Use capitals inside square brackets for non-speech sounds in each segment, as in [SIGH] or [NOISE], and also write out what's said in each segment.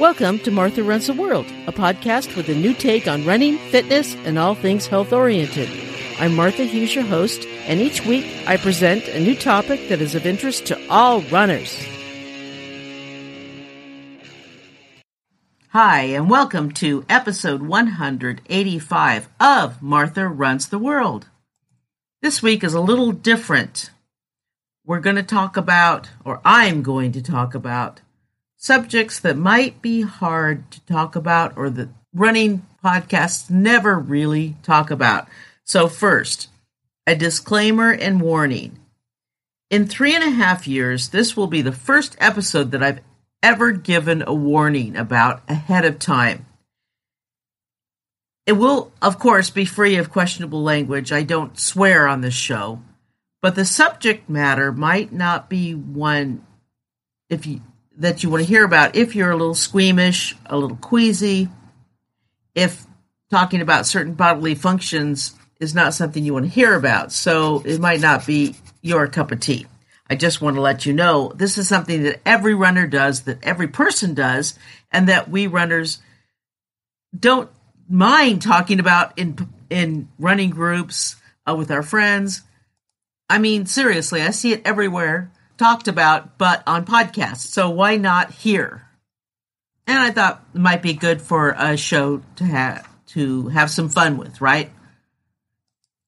Welcome to Martha Runs the World, a podcast with a new take on running, fitness, and all things health oriented. I'm Martha Hughes, your host, and each week I present a new topic that is of interest to all runners. Hi, and welcome to episode 185 of Martha Runs the World. This week is a little different. We're going to talk about, or I'm going to talk about, subjects that might be hard to talk about or that running podcasts never really talk about. So, first, a disclaimer and warning. In three and a half years, this will be the first episode that I've ever given a warning about ahead of time. It will, of course, be free of questionable language. I don't swear on this show, but the subject matter might not be one if you that you want to hear about if you're a little squeamish, a little queasy, if talking about certain bodily functions is not something you want to hear about. So it might not be your cup of tea. I just want to let you know this is something that every runner does, that every person does, and that we runners don't mind talking about in in running groups uh, with our friends. I mean, seriously, I see it everywhere talked about, but on podcasts. So why not here? And I thought it might be good for a show to have to have some fun with, right?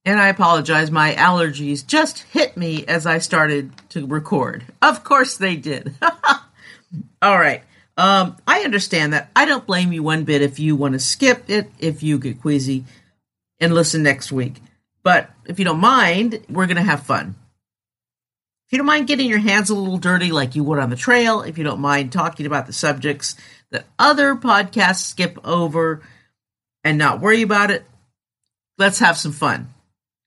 And I apologize, my allergies just hit me as I started to record. Of course they did. [LAUGHS] All right. Um, I understand that. I don't blame you one bit if you want to skip it, if you get queasy, and listen next week. But if you don't mind, we're going to have fun you don't mind getting your hands a little dirty like you would on the trail, if you don't mind talking about the subjects that other podcasts skip over and not worry about it, let's have some fun.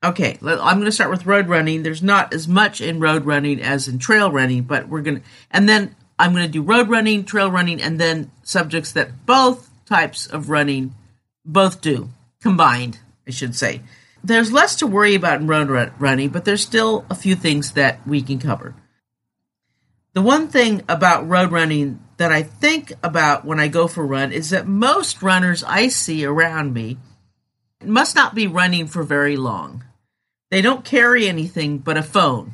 Okay, I'm going to start with road running. There's not as much in road running as in trail running, but we're going to, and then I'm going to do road running, trail running, and then subjects that both types of running both do combined, I should say there's less to worry about in road running, but there's still a few things that we can cover. The one thing about road running that I think about when I go for a run is that most runners I see around me must not be running for very long. They don't carry anything but a phone.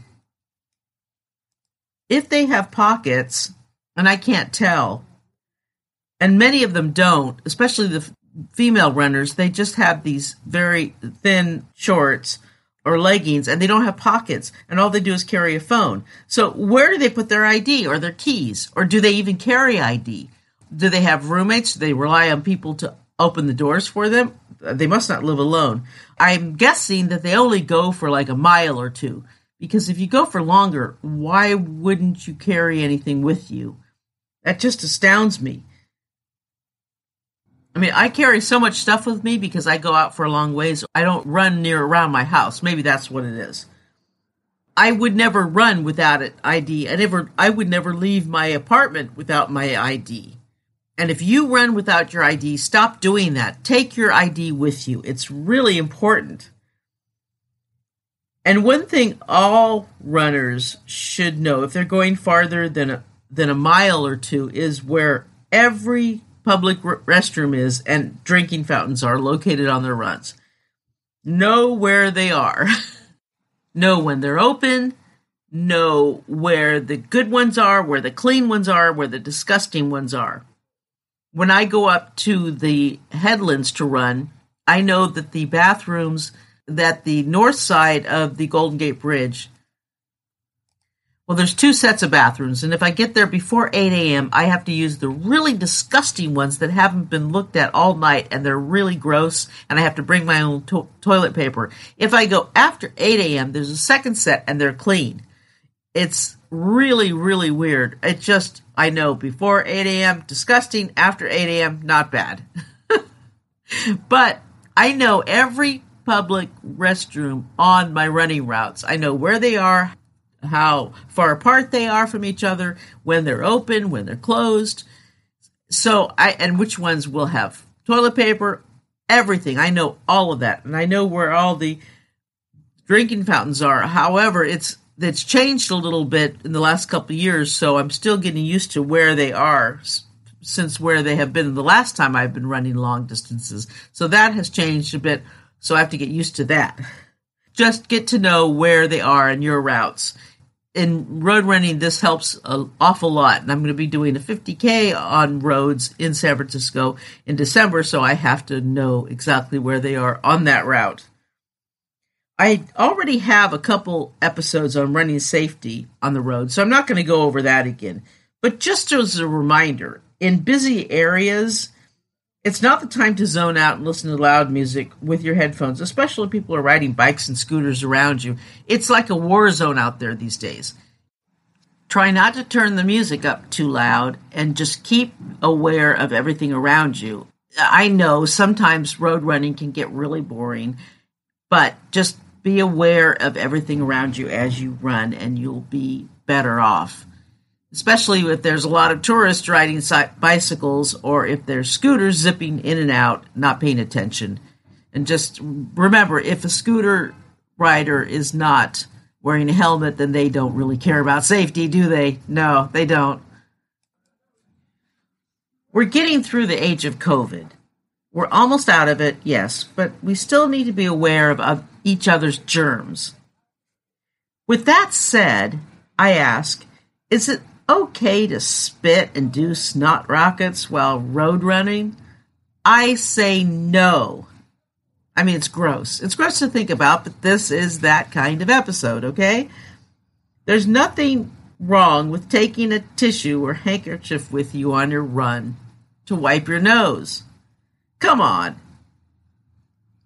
If they have pockets, and I can't tell, and many of them don't, especially the female runners, they just have these very thin shorts or leggings and they don't have pockets and all they do is carry a phone. So where do they put their ID or their keys? Or do they even carry ID? Do they have roommates? Do they rely on people to open the doors for them? They must not live alone. I'm guessing that they only go for like a mile or two. Because if you go for longer, why wouldn't you carry anything with you? That just astounds me. I mean, I carry so much stuff with me because I go out for a long ways. I don't run near around my house. Maybe that's what it is. I would never run without an ID. I never I would never leave my apartment without my ID. And if you run without your ID, stop doing that. Take your ID with you. It's really important. And one thing all runners should know if they're going farther than a, than a mile or two is where every public restroom is and drinking fountains are located on their runs. Know where they are. [LAUGHS] know when they're open. Know where the good ones are, where the clean ones are, where the disgusting ones are. When I go up to the headlands to run, I know that the bathrooms that the north side of the Golden Gate Bridge well, there's two sets of bathrooms, and if I get there before 8 a.m., I have to use the really disgusting ones that haven't been looked at all night and they're really gross, and I have to bring my own to- toilet paper. If I go after 8 a.m., there's a second set and they're clean. It's really, really weird. It just, I know, before 8 a.m., disgusting, after 8 a.m., not bad. [LAUGHS] but I know every public restroom on my running routes. I know where they are, how far apart they are from each other, when they're open, when they're closed. So I and which ones will have toilet paper, everything. I know all of that, and I know where all the drinking fountains are. However, it's it's changed a little bit in the last couple years, so I'm still getting used to where they are since where they have been the last time I've been running long distances. So that has changed a bit. So I have to get used to that. Just get to know where they are in your routes. In road running, this helps an awful lot. And I'm going to be doing a 50K on roads in San Francisco in December, so I have to know exactly where they are on that route. I already have a couple episodes on running safety on the road, so I'm not going to go over that again. But just as a reminder, in busy areas, it's not the time to zone out and listen to loud music with your headphones, especially if people are riding bikes and scooters around you. It's like a war zone out there these days. Try not to turn the music up too loud and just keep aware of everything around you. I know sometimes road running can get really boring, but just be aware of everything around you as you run, and you'll be better off. Especially if there's a lot of tourists riding bicycles or if there's scooters zipping in and out, not paying attention. And just remember if a scooter rider is not wearing a helmet, then they don't really care about safety, do they? No, they don't. We're getting through the age of COVID. We're almost out of it, yes, but we still need to be aware of, of each other's germs. With that said, I ask, is it okay to spit and do snot rockets while road running? I say no. I mean, it's gross. It's gross to think about, but this is that kind of episode, okay? There's nothing wrong with taking a tissue or handkerchief with you on your run to wipe your nose. Come on.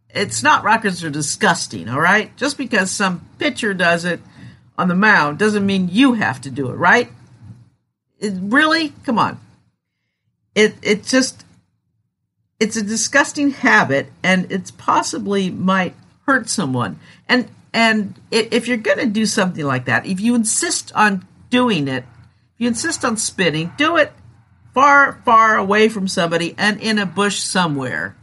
It's not rockets are disgusting, all right? Just because some pitcher does it on the mound doesn't mean you have to do it, right? It, really? Come on. It it just it's a disgusting habit and it's possibly might hurt someone. And and if you're going to do something like that, if you insist on doing it, if you insist on spitting, do it far, far away from somebody and in a bush somewhere.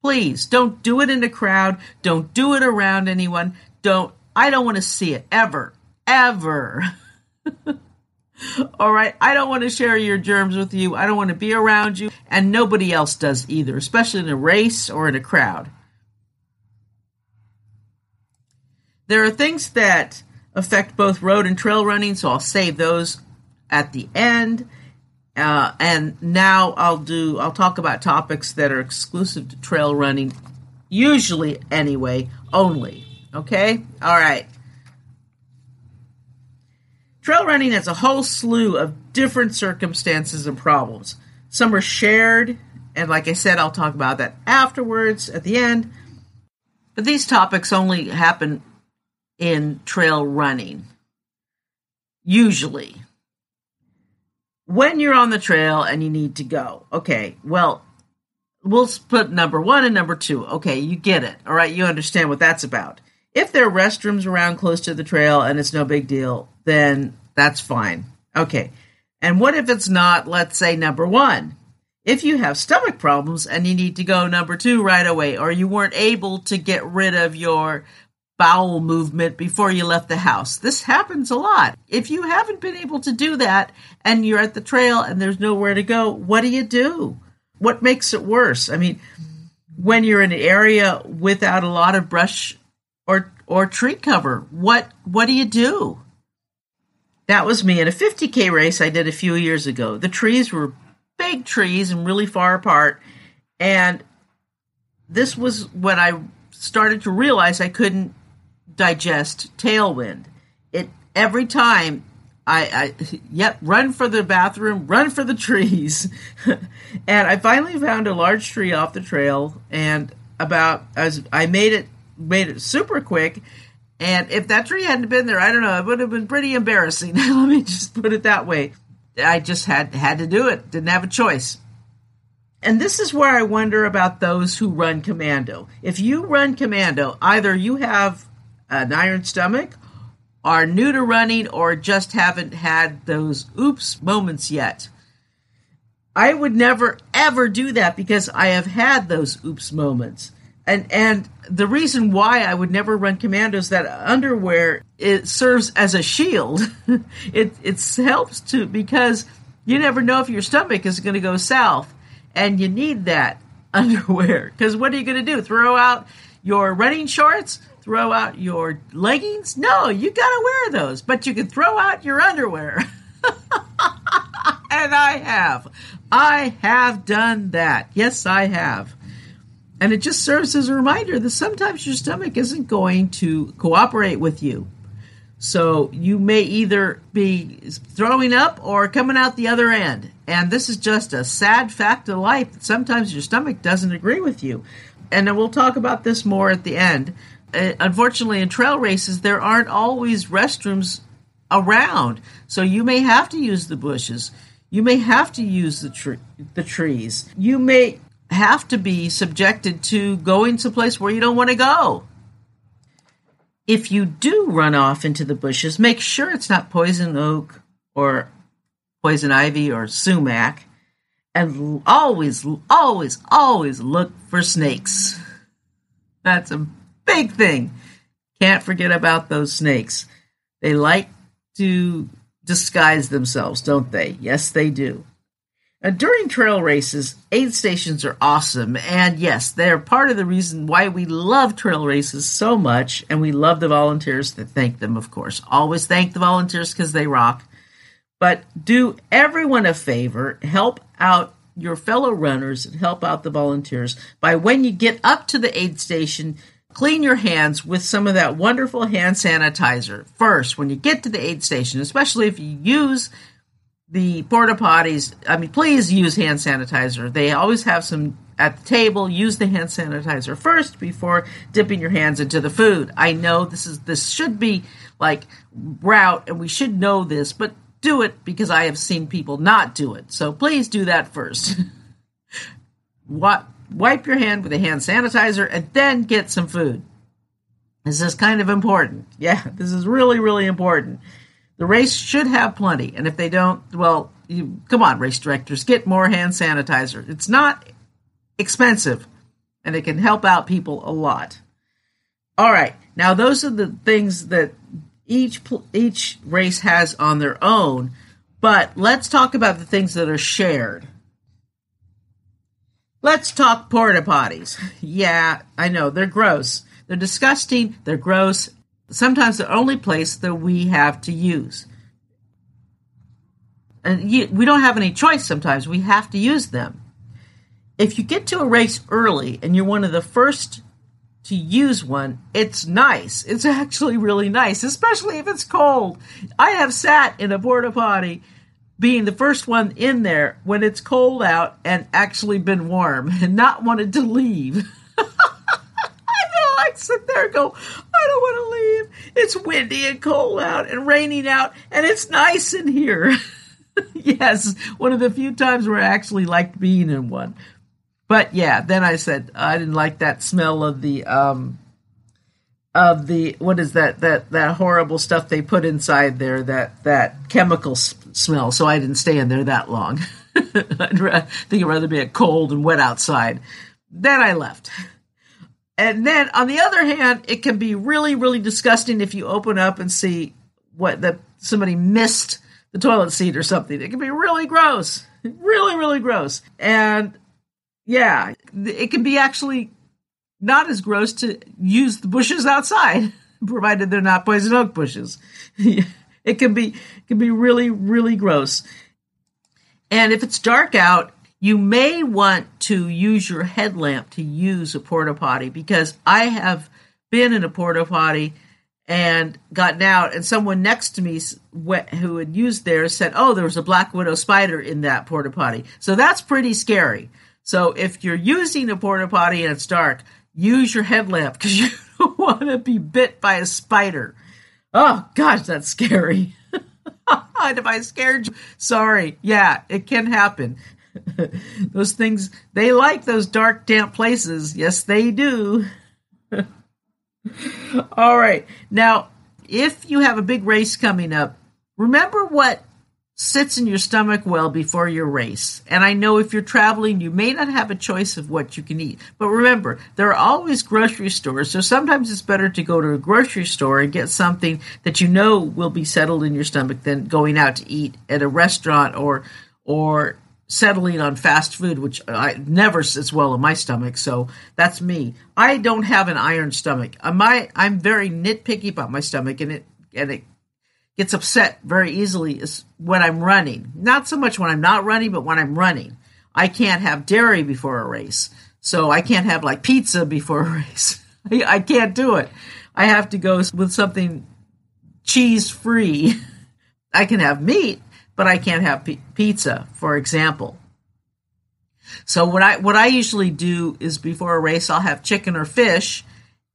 Please don't do it in a crowd. Don't do it around anyone. Don't, I don't want to see it ever, ever. [LAUGHS] [LAUGHS] All right. I don't want to share your germs with you. I don't want to be around you. And nobody else does either, especially in a race or in a crowd. There are things that affect both road and trail running, so I'll save those at the end. Uh, and now I'll do I'll talk about topics that are exclusive to trail running, usually anyway, only. Okay? All right. Trail running has a whole slew of different circumstances and problems. Some are shared, and like I said, I'll talk about that afterwards at the end. But these topics only happen in trail running, usually when you're on the trail and you need to go. Okay, well, we'll put number one and number two. Okay, you get it. All right, you understand what that's about. If there are restrooms around close to the trail and it's no big deal, then that's fine. Okay. And what if it's not, let's say, number one? If you have stomach problems and you need to go number two right away, or you weren't able to get rid of your bowel movement before you left the house. This happens a lot. If you haven't been able to do that and you're at the trail and there's nowhere to go, what do you do? What makes it worse? I mean, when you're in an area without a lot of brush or or tree cover, what what do you do? That was me in a 50k race I did a few years ago. The trees were big trees and really far apart and this was when I started to realize I couldn't digest tailwind. It every time I, I [LAUGHS] yep, run for the bathroom, run for the trees. [LAUGHS] and I finally found a large tree off the trail and about as I made it made it super quick. And if that tree hadn't been there, I don't know, it would have been pretty embarrassing. [LAUGHS] Let me just put it that way. I just had had to do it. Didn't have a choice. And this is where I wonder about those who run commando. If you run commando, either you have an iron stomach, are new to running, or just haven't had those oops moments yet. I would never ever do that because I have had those oops moments. And and the reason why I would never run commando is that underwear it serves as a shield. [LAUGHS] it it helps to because you never know if your stomach is going to go south, and you need that [LAUGHS] underwear. Because what are you going to do? Throw out your running shorts? Throw out your leggings? No, you got to wear those, but you can throw out your underwear. [LAUGHS] and I have. I have done that. Yes, I have. And it just serves as a reminder that sometimes your stomach isn't going to cooperate with you. So you may either be throwing up or coming out the other end. And this is just a sad fact of life. That sometimes your stomach doesn't agree with you. And then we'll talk about this more at the end. Uh, unfortunately, in trail races, there aren't always restrooms around. So you may have to use the bushes. You may have to use the, tre- the trees. You may have to be subjected to going to place where you don't want to go. If you do run off into the bushes, make sure it's not poison oak or poison ivy or sumac. And always, always, always look for snakes. That's a big thing. Can't forget about those snakes. They like to disguise themselves, don't they? Yes, they do. Uh, during trail races, aid stations are awesome. And yes, they're part of the reason why we love trail races so much. And we love the volunteers that thank them, of course. Always thank the volunteers because they rock. But do everyone a favor, help out your fellow runners and help out the volunteers by when you get up to the aid station, clean your hands with some of that wonderful hand sanitizer first when you get to the aid station, especially if you use the porta potties, I mean, please use hand sanitizer. They always have some at the table. Use the hand sanitizer first before dipping your hands into the food. I know this is this should be like route, and we should know this, but do it because I have seen people not do it. So please do that first. [LAUGHS] what Wipe your hand with a hand sanitizer and then get some food. This is kind of important. Yeah, this is really, really important. The race should have plenty, and if they don't, well, you, come on, race directors, get more hand sanitizer. It's not expensive, and it can help out people a lot. All right, now those are the things that each each race has on their own, but let's talk about the things that are shared. Let's talk porta potties. Yeah, I know they're gross. They're disgusting, they're gross, sometimes the only place that we have to use. And we don't have any choice sometimes. We have to use them. If you get to a race early and you're one of the first to use one, it's nice. It's [LAUGHS] actually really nice, especially if it's cold. I have sat in a porta potty being the first one in there when it's cold out and actually been warm [LAUGHS] and not wanted to leave. [LAUGHS] I feel like sit there and go, I don't want to leave. It's windy and cold out and raining out, and it's nice in here. [LAUGHS] yes, one of the few times where I actually liked being in one. But yeah, then I said I didn't like that smell of the um of the what is that that that horrible stuff they put inside there that that chemical s- smell. So I didn't stay in there that long. [LAUGHS] I'd ra- think I'd rather be a cold and wet outside. Then I left. And then on the other hand, it can be really, really disgusting if you open up and see what that somebody missed the toilet seat or something. It can be really gross. [LAUGHS] Really, really gross. And yeah, it can be actually not as gross to use the bushes outside, [LAUGHS] provided they're not poison oak bushes. [LAUGHS] it can be it can be really, really gross. And if it's dark out, you may want to use your headlamp to use a porta potty because I have been in a porta potty and gotten out, and someone next to me who had used theirs said, "Oh, there was a black widow spider in that porta potty." So that's pretty scary. So if you're using a porta potty and it's dark, use your headlamp [LAUGHS] because you don't want to be bit by a spider. Oh gosh, that's scary. [LAUGHS] if I scared you, sorry. Yeah, it can happen. [LAUGHS] those things, they like those dark, damp places. Yes, they do. [LAUGHS] All right. Now, if you have a big race coming up, remember what sits in your stomach well before your race. And I know if you're traveling, you may not have a choice of what you can eat. But remember, there are always grocery stores. So sometimes it's better to go to a grocery store and get something that you know will be settled in your stomach than going out to eat at a restaurant or or settling on fast food, which I never sits well in my stomach. So that's me. I don't have an iron stomach. Uh, my I'm very nitpicky about my stomach, and it and it gets upset very easily is when I'm running. Not so much when I'm not running, but when I'm running. I can't have dairy before a race. So I can't have like pizza before a [LAUGHS] race. I, can't do it. I have to go with something cheese free. [LAUGHS] I can have meat, but I can't have pizza, for example. So what I what I usually do is before a race I'll have chicken or fish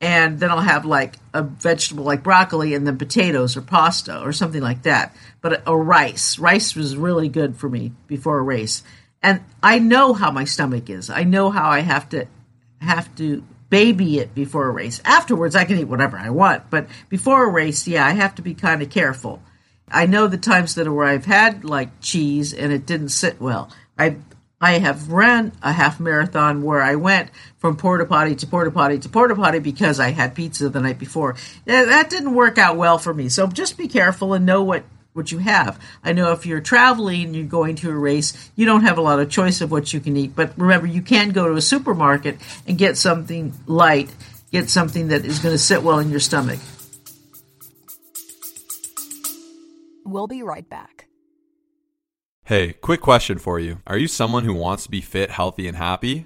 and then I'll have like a vegetable like broccoli and then potatoes or pasta or something like that. But a rice, rice was really good for me before a race. And I know how my stomach is. I know how I have to have to baby it before a race. Afterwards I can eat whatever I want, but before a race, yeah, I have to be kind of careful. I know the times that where I've had like cheese and it didn't sit well. I I have ran a half marathon where I went from porta potty to porta potty to porta potty because I had pizza the night before. That didn't work out well for me. So just be careful and know what what you have. I know if you're traveling and you're going to a race, you don't have a lot of choice of what you can eat. But remember, you can go to a supermarket and get something light, get something that is going to sit well in your stomach. We'll be right back. Hey, quick question for you. Are you someone who wants to be fit, healthy, and happy?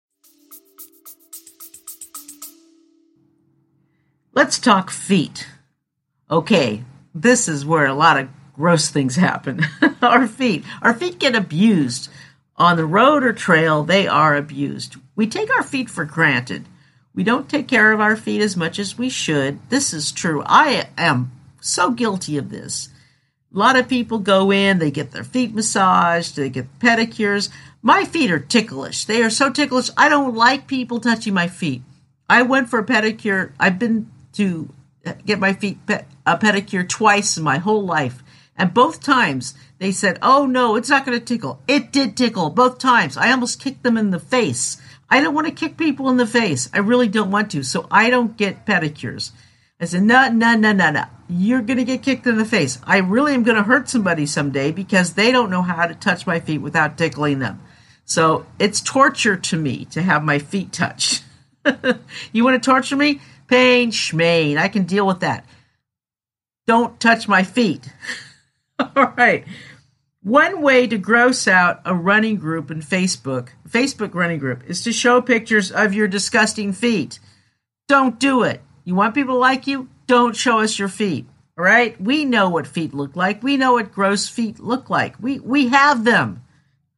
Let's talk feet. Okay, this is where a lot of gross things happen. [LAUGHS] our feet. Our feet get abused. On the road or trail, they are abused. We take our feet for granted. We don't take care of our feet as much as we should. This is true. I am so guilty of this. A lot of people go in, they get their feet massaged, they get pedicures. My feet are ticklish. They are so ticklish. I don't like people touching my feet. I went for a pedicure. I've been to uh, get my feet pe- a pedicure twice in my whole life. And both times they said, oh no, it's not going to tickle. It did tickle both times. I almost kicked them in the face. I don't want to kick people in the face. I really don't want to. So I don't get pedicures. I said, no, no, no, no, no. You're going to get kicked in the face. I really am going to hurt somebody someday because they don't know how to touch my feet without tickling them. So it's torture to me to have my feet touched. [LAUGHS] you want to torture me? Pain, schmain. I can deal with that. Don't touch my feet. [LAUGHS] All right. One way to gross out a running group in Facebook, Facebook running group, is to show pictures of your disgusting feet. Don't do it. You want people to like you? Don't show us your feet. All right? We know what feet look like. We know what gross feet look like. We we have them.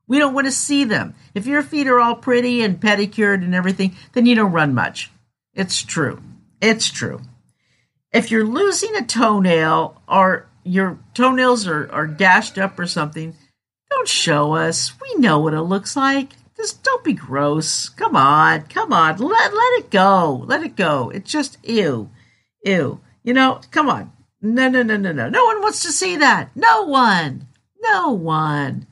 We don't want to see them. If your feet are all pretty and pedicured and everything, then you don't run much. It's true. It's true. If you're losing a toenail or your toenails are, are gashed up or something, don't show us. We know what it looks like. Just don't be gross. Come on, come on. Let, let it go. Let it go. It's just ew. Ew. You know, come on. No, no, no, no, no. No one wants to see that. No one. No one.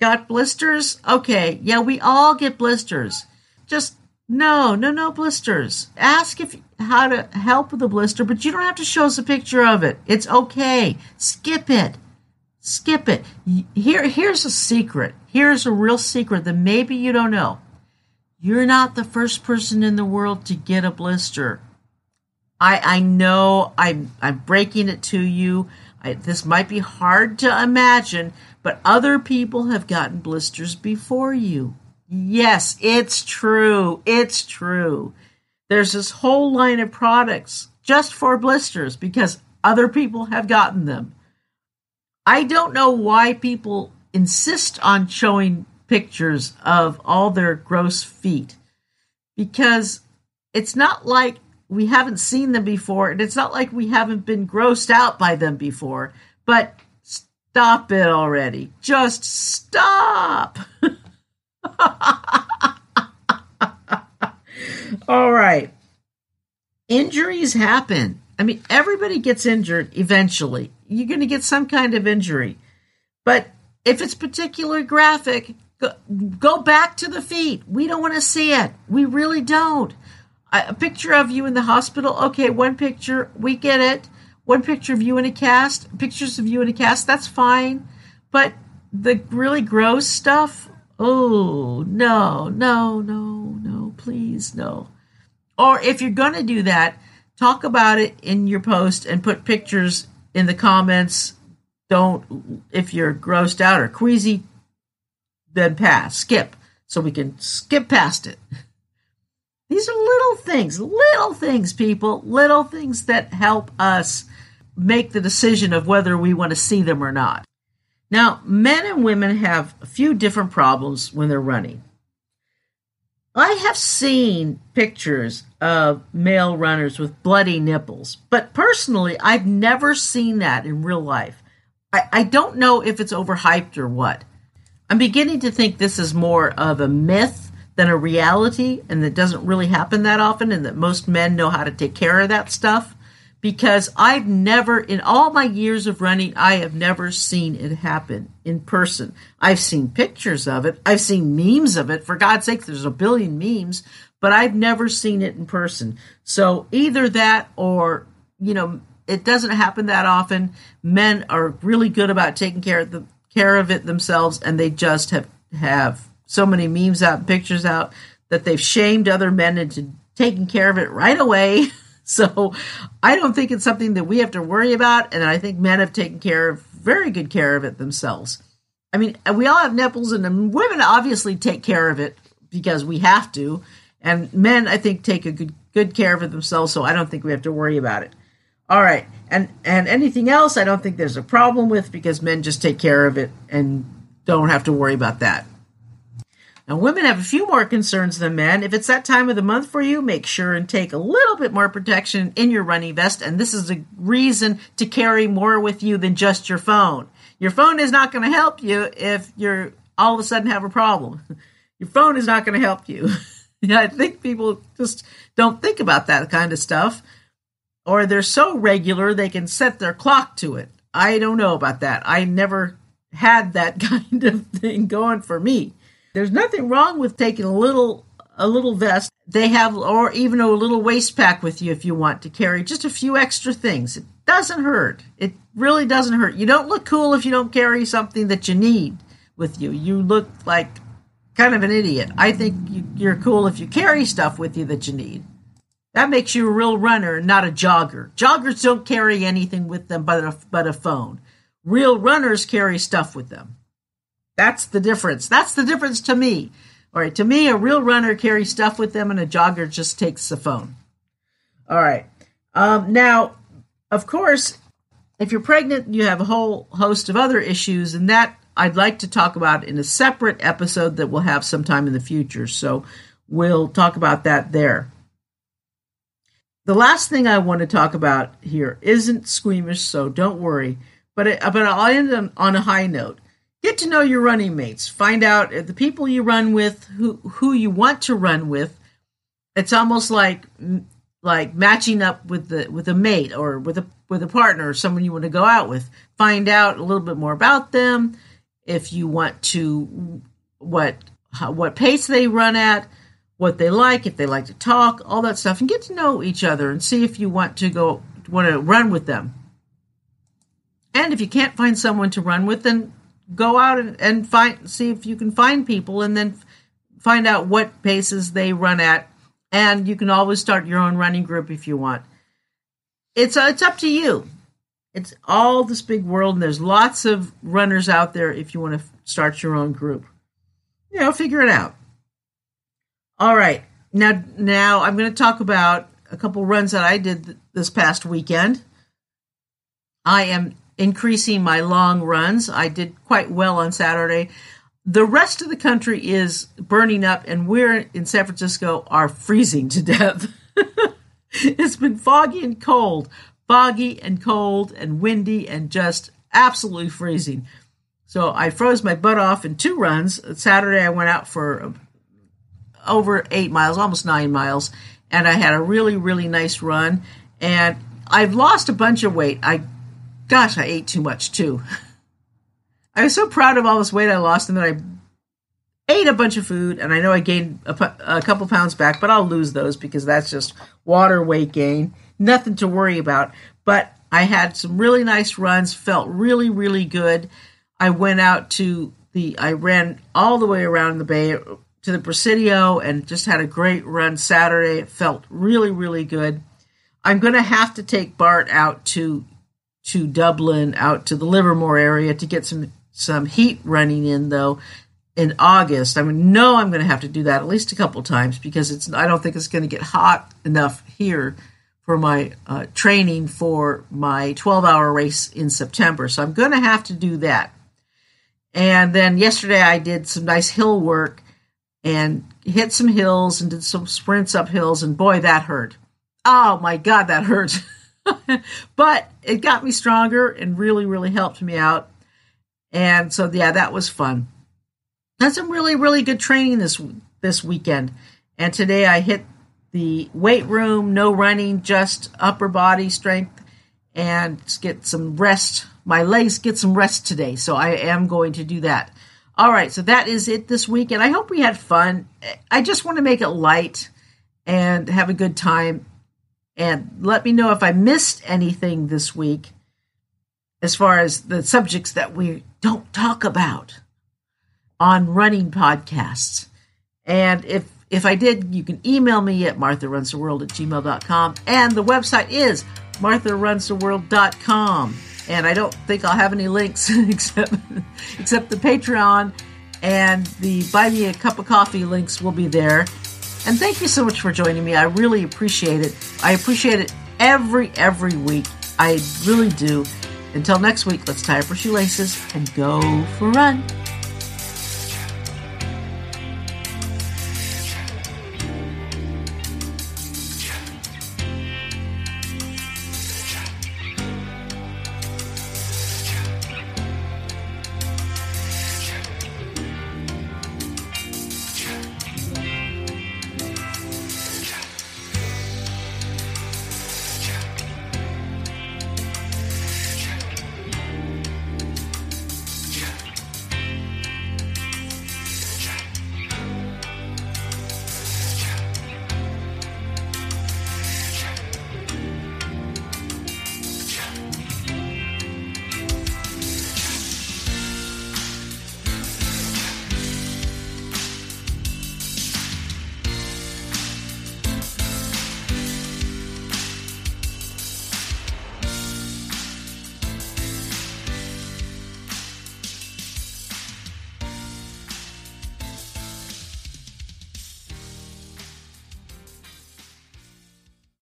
Got blisters? Okay. Yeah, we all get blisters. Just no, no, no blisters. Ask if how to help with the blister, but you don't have to show us a picture of it. It's okay. Skip it. Skip it. Here, here's a secret. Here's a real secret that maybe you don't know. You're not the first person in the world to get a blister. I I know I'm I'm breaking it to you. I, this might be hard to imagine, but other people have gotten blisters before you. Yes, it's true. It's true. There's this whole line of products just for blisters because other people have gotten them. I don't know why people insist on showing pictures of all their gross feet because it's not like we haven't seen them before and it's not like we haven't been grossed out by them before. But stop it already. Just stop. [LAUGHS] [LAUGHS] All right. Injuries happen. I mean, everybody gets injured eventually. You're going to get some kind of injury. But if it's particularly graphic, go, back to the feet. We don't want to see it. We really don't. A picture of you in the hospital. Okay, one picture. We get it. One picture of you in a cast. Pictures of you in a cast. That's fine. But the really gross stuff. Oh, no, no, no, no, please, no. Or if you're going to do that, talk about it in your post and put pictures in the comments. Don't, if you're grossed out or queasy, then pass, skip, so we can skip past it. These are little things, little things, people, little things that help us make the decision of whether we want to see them or not. Now, men and women have a few different problems when they're running. I have seen pictures of male runners with bloody nipples, but personally, I've never seen that in real life. I, I don't know if it's overhyped or what. I'm beginning to think this is more of a myth than a reality, and that doesn't really happen that often, and that most men know how to take care of that stuff. Because I've never, in all my years of running, I have never seen it happen in person. I've seen pictures of it, I've seen memes of it. For God's sake, there's a billion memes, but I've never seen it in person. So either that or, you know, it doesn't happen that often. Men are really good about taking care of the care of it themselves, and they just have have so many memes out, and pictures out that they've shamed other men into taking care of it right away. [LAUGHS] [LAUGHS] So I don't think it's something that we have to worry about, and I think men have taken care of very good care of it themselves. I mean, we all have nipples, and women obviously take care of it because we have to, and men I think take a good good care of it themselves. So I don't think we have to worry about it. All right, and and anything else, I don't think there's a problem with because men just take care of it and don't have to worry about that. Now, women have a few more concerns than men. If it's that time of the month for you, make sure and take a little bit more protection in your running vest. And this is a reason to carry more with you than just your phone. Your phone is not going to help you if you're all of a sudden have a problem. [LAUGHS] Your phone is not going to help you. [LAUGHS] I think people just don't think about that kind of stuff, or they're so regular they can set their clock to it. I don't know about that. I never had that [LAUGHS] kind of thing going for me. There's nothing wrong with taking a little a little vest. They have or even a little waist pack with you if you want to carry just a few extra things. It doesn't hurt. It really doesn't hurt. You don't look cool if you don't carry something that you need with you. You look like kind of an idiot. I think you, you're cool if you carry stuff with you that you need. That makes you a real runner, not a jogger. Joggers don't carry anything with them but a, but a phone. Real runners carry stuff with them. That's the difference. That's the difference to me. All right, to me, a real runner carries stuff with them, and a jogger just takes the phone. All right. Um, now, of course, if you're pregnant, you have a whole host of other issues, and that I'd like to talk about in a separate episode that we'll have sometime in the future. So we'll talk about that there. The last thing I want to talk about here isn't squeamish, so don't worry. But it, but I'll end on, on a high note get to know your running mates. Find out uh, the people you run with who who you want to run with. It's almost like like matching up with the with a mate or with a with a partner or someone you want to go out with. Find out a little bit more about them if you want to what what pace they run at what they like if they like to talk all that stuff and get to know each other and see if you want to go want to run with them. And if you can't find someone to run with then go out and, and find see if you can find people and then find out what paces they run at. And you can always start your own running group if you want. It's it's up to you. It's all this big world and there's lots of runners out there if you want to start your own group. You know figure it out. All right. Now now i'm going to talk about a couple runs that i did this past weekend. I am increasing my long runs. I did quite well on Saturday. The rest of the country is burning up, and we're in San Francisco are freezing to death. [LAUGHS] it's been foggy and cold, foggy and cold and windy and just absolutely freezing. So I froze my butt off in two runs. Saturday I went out for um, over eight miles, almost nine miles, and I had a really, really nice run. And I've lost a bunch of weight. I, gosh, I ate too much too. I was so proud of all this weight I lost, and then I ate a bunch of food, and I know I gained a, a couple pounds back, but I'll lose those because that's just water weight gain. Nothing to worry about. But I had some really nice runs, felt really, really good. I went out to the, I ran all the way around the bay to the Presidio and just had a great run Saturday. It felt really, really good. I'm going to have to take Bart out to to Dublin, out to the Livermore area to get some some heat running in though in August. I no, I'm going to have to do that at least a couple times because it's. I don't think it's going to get hot enough here for my uh, training for my 12 hour race in September. So I'm going to have to do that. And then yesterday I did some nice hill work and hit some hills and did some sprints up hills. And boy, that hurt. Oh my God, that hurt. [LAUGHS] [LAUGHS] but it got me stronger and really, really helped me out. And so, yeah, that was fun. Had some really, really good training this this weekend. And today I hit the weight room, no running, just upper body strength, and get some rest. My legs get some rest today, so I am going to do that. All right, so that is it this week, and I hope we had fun. I just want to make it light and have a good time. And let me know if I missed anything this week as far as the subjects that we don't talk about on running podcasts. And if if I did, you can email me at martharunstheworld at gmail.com. And the website is martharunstheworld.com. And I don't think I'll have any links [LAUGHS] except except the Patreon and the Buy Me a Cup of Coffee links will be there. And thank you so much for joining me. I really appreciate it. I appreciate it every, every week. I really do. Until next week, let's tie up our shoelaces and go for a run.